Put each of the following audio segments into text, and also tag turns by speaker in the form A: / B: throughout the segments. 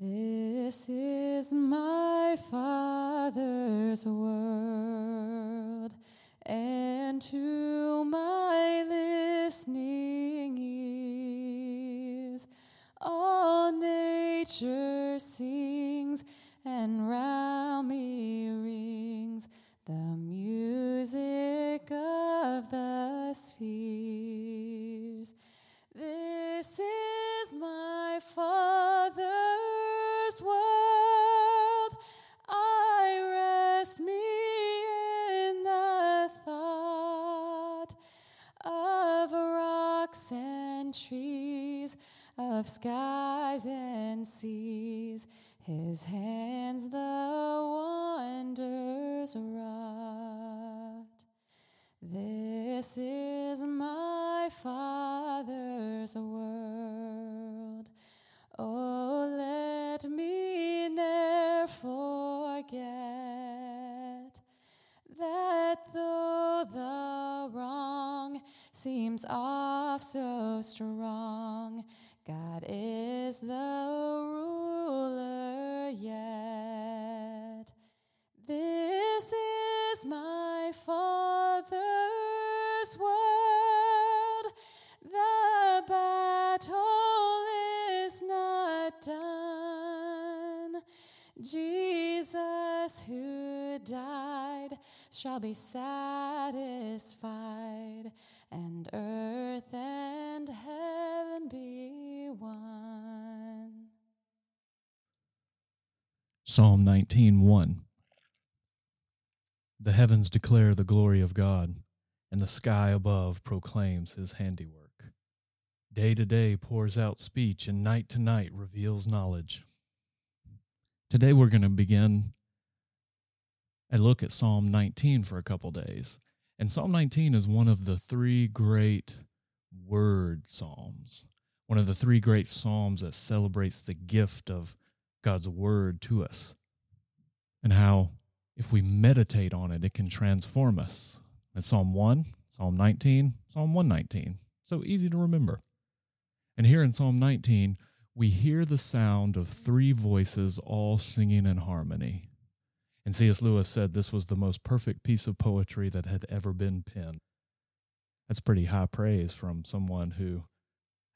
A: This is my Father's world, and to my listening ears, all nature sings, and world. I rest me in the thought of rocks and trees, of skies and seas. His hands the wonders wrought. This is my Father's world. Oh, forget that though the wrong seems oft so strong, God is the ruler yet. This is my Father's world. Died, shall be satisfied, and earth and heaven be one.
B: Psalm 19:1 The heavens declare the glory of God, and the sky above proclaims his handiwork. Day to day pours out speech, and night to night reveals knowledge. Today we're going to begin a look at Psalm 19 for a couple days. And Psalm 19 is one of the three great word psalms, one of the three great psalms that celebrates the gift of God's word to us and how if we meditate on it, it can transform us. It's Psalm 1, Psalm 19, Psalm 119. So easy to remember. And here in Psalm 19, we hear the sound of three voices all singing in harmony. And C.S. Lewis said this was the most perfect piece of poetry that had ever been penned. That's pretty high praise from someone who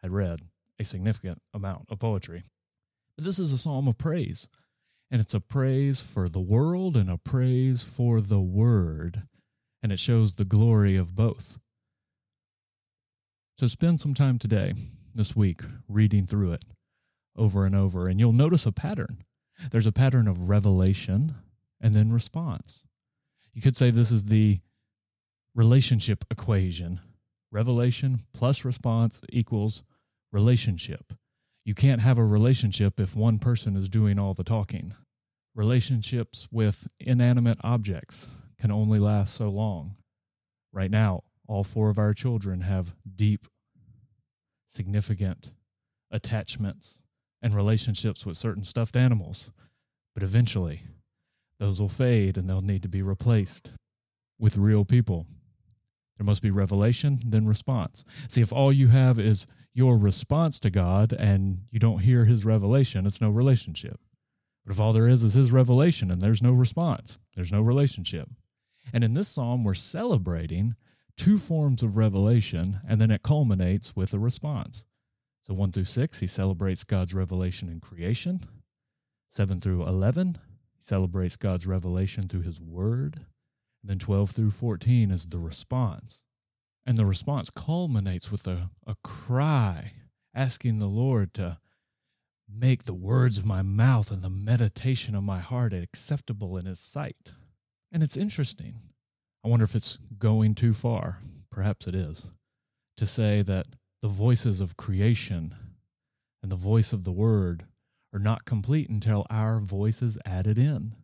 B: had read a significant amount of poetry. But this is a psalm of praise, and it's a praise for the world and a praise for the word, and it shows the glory of both. So spend some time today, this week, reading through it over and over, and you'll notice a pattern. There's a pattern of revelation and then response. You could say this is the relationship equation revelation plus response equals relationship. You can't have a relationship if one person is doing all the talking. Relationships with inanimate objects can only last so long. Right now, all four of our children have deep, significant attachments and relationships with certain stuffed animals. But eventually, those will fade and they'll need to be replaced with real people. There must be revelation, then response. See, if all you have is your response to God and you don't hear his revelation, it's no relationship. But if all there is is his revelation and there's no response, there's no relationship. And in this psalm, we're celebrating two forms of revelation, and then it culminates with a response. So 1 through 6, he celebrates God's revelation in creation. 7 through 11, he celebrates God's revelation through his word. And then 12 through 14 is the response. And the response culminates with a, a cry asking the Lord to make the words of my mouth and the meditation of my heart acceptable in his sight. And it's interesting. I wonder if it's going too far. Perhaps it is. To say that the voices of creation and the voice of the word are not complete until our voice is added in.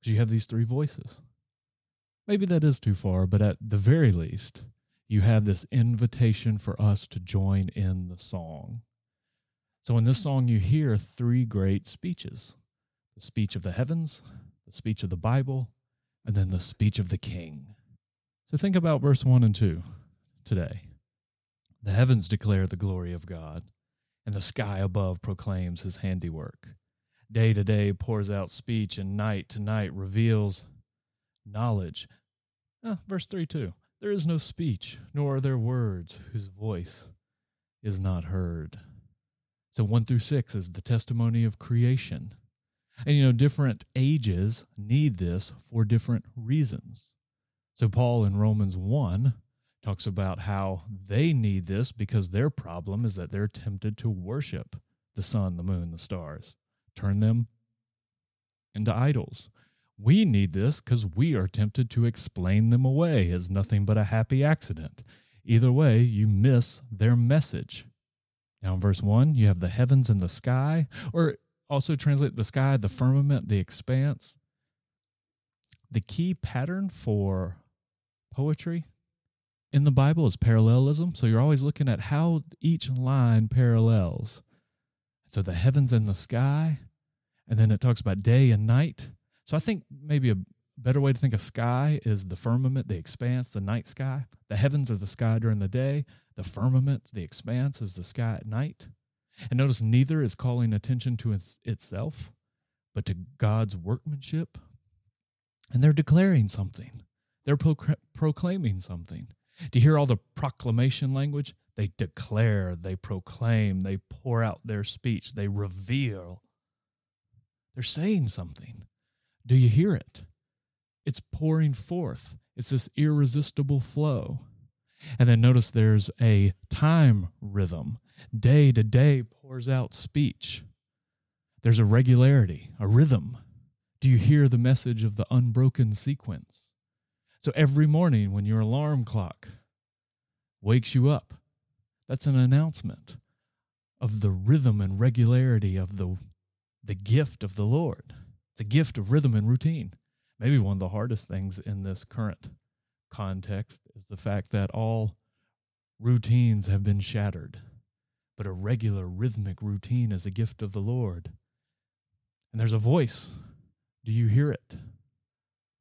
B: Because you have these three voices. Maybe that is too far, but at the very least, you have this invitation for us to join in the song. So in this song, you hear three great speeches the speech of the heavens, the speech of the Bible, and then the speech of the king. So think about verse 1 and 2 today. The heavens declare the glory of God, and the sky above proclaims his handiwork. Day to day pours out speech, and night to night reveals knowledge. Uh, verse 3 2 There is no speech, nor are there words whose voice is not heard. So 1 through 6 is the testimony of creation. And you know, different ages need this for different reasons. So Paul in Romans 1 talks about how they need this because their problem is that they're tempted to worship the sun, the moon, the stars, turn them into idols. We need this because we are tempted to explain them away as nothing but a happy accident. Either way, you miss their message. Now, in verse 1, you have the heavens and the sky, or also translate the sky, the firmament, the expanse. The key pattern for poetry in the Bible is parallelism. So you're always looking at how each line parallels. So the heavens and the sky, and then it talks about day and night. So I think maybe a better way to think of sky is the firmament, the expanse, the night sky. The heavens are the sky during the day. The firmament, the expanse, is the sky at night. And notice neither is calling attention to its, itself, but to God's workmanship. And they're declaring something, they're proclaiming something. Do you hear all the proclamation language? They declare, they proclaim, they pour out their speech, they reveal. They're saying something. Do you hear it? It's pouring forth. It's this irresistible flow. And then notice there's a time rhythm. Day to day pours out speech. There's a regularity, a rhythm. Do you hear the message of the unbroken sequence? So every morning when your alarm clock wakes you up, that's an announcement of the rhythm and regularity of the, the gift of the Lord. It's a gift of rhythm and routine. Maybe one of the hardest things in this current context is the fact that all routines have been shattered, but a regular rhythmic routine is a gift of the Lord. And there's a voice. Do you hear it?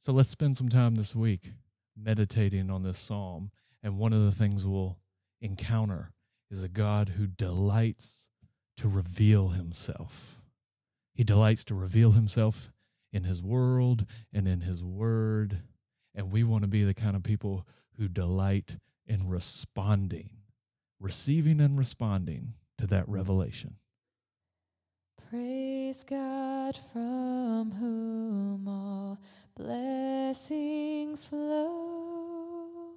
B: So let's spend some time this week meditating on this psalm. And one of the things we'll encounter is a God who delights to reveal himself. He delights to reveal himself in his world and in his word and we want to be the kind of people who delight in responding, receiving and responding to that revelation.
A: Praise God from whom all blessings flow.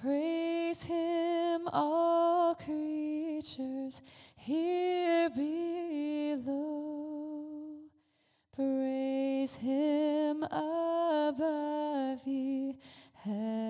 A: Praise Him, all creatures here below. Praise Him above ye heavenly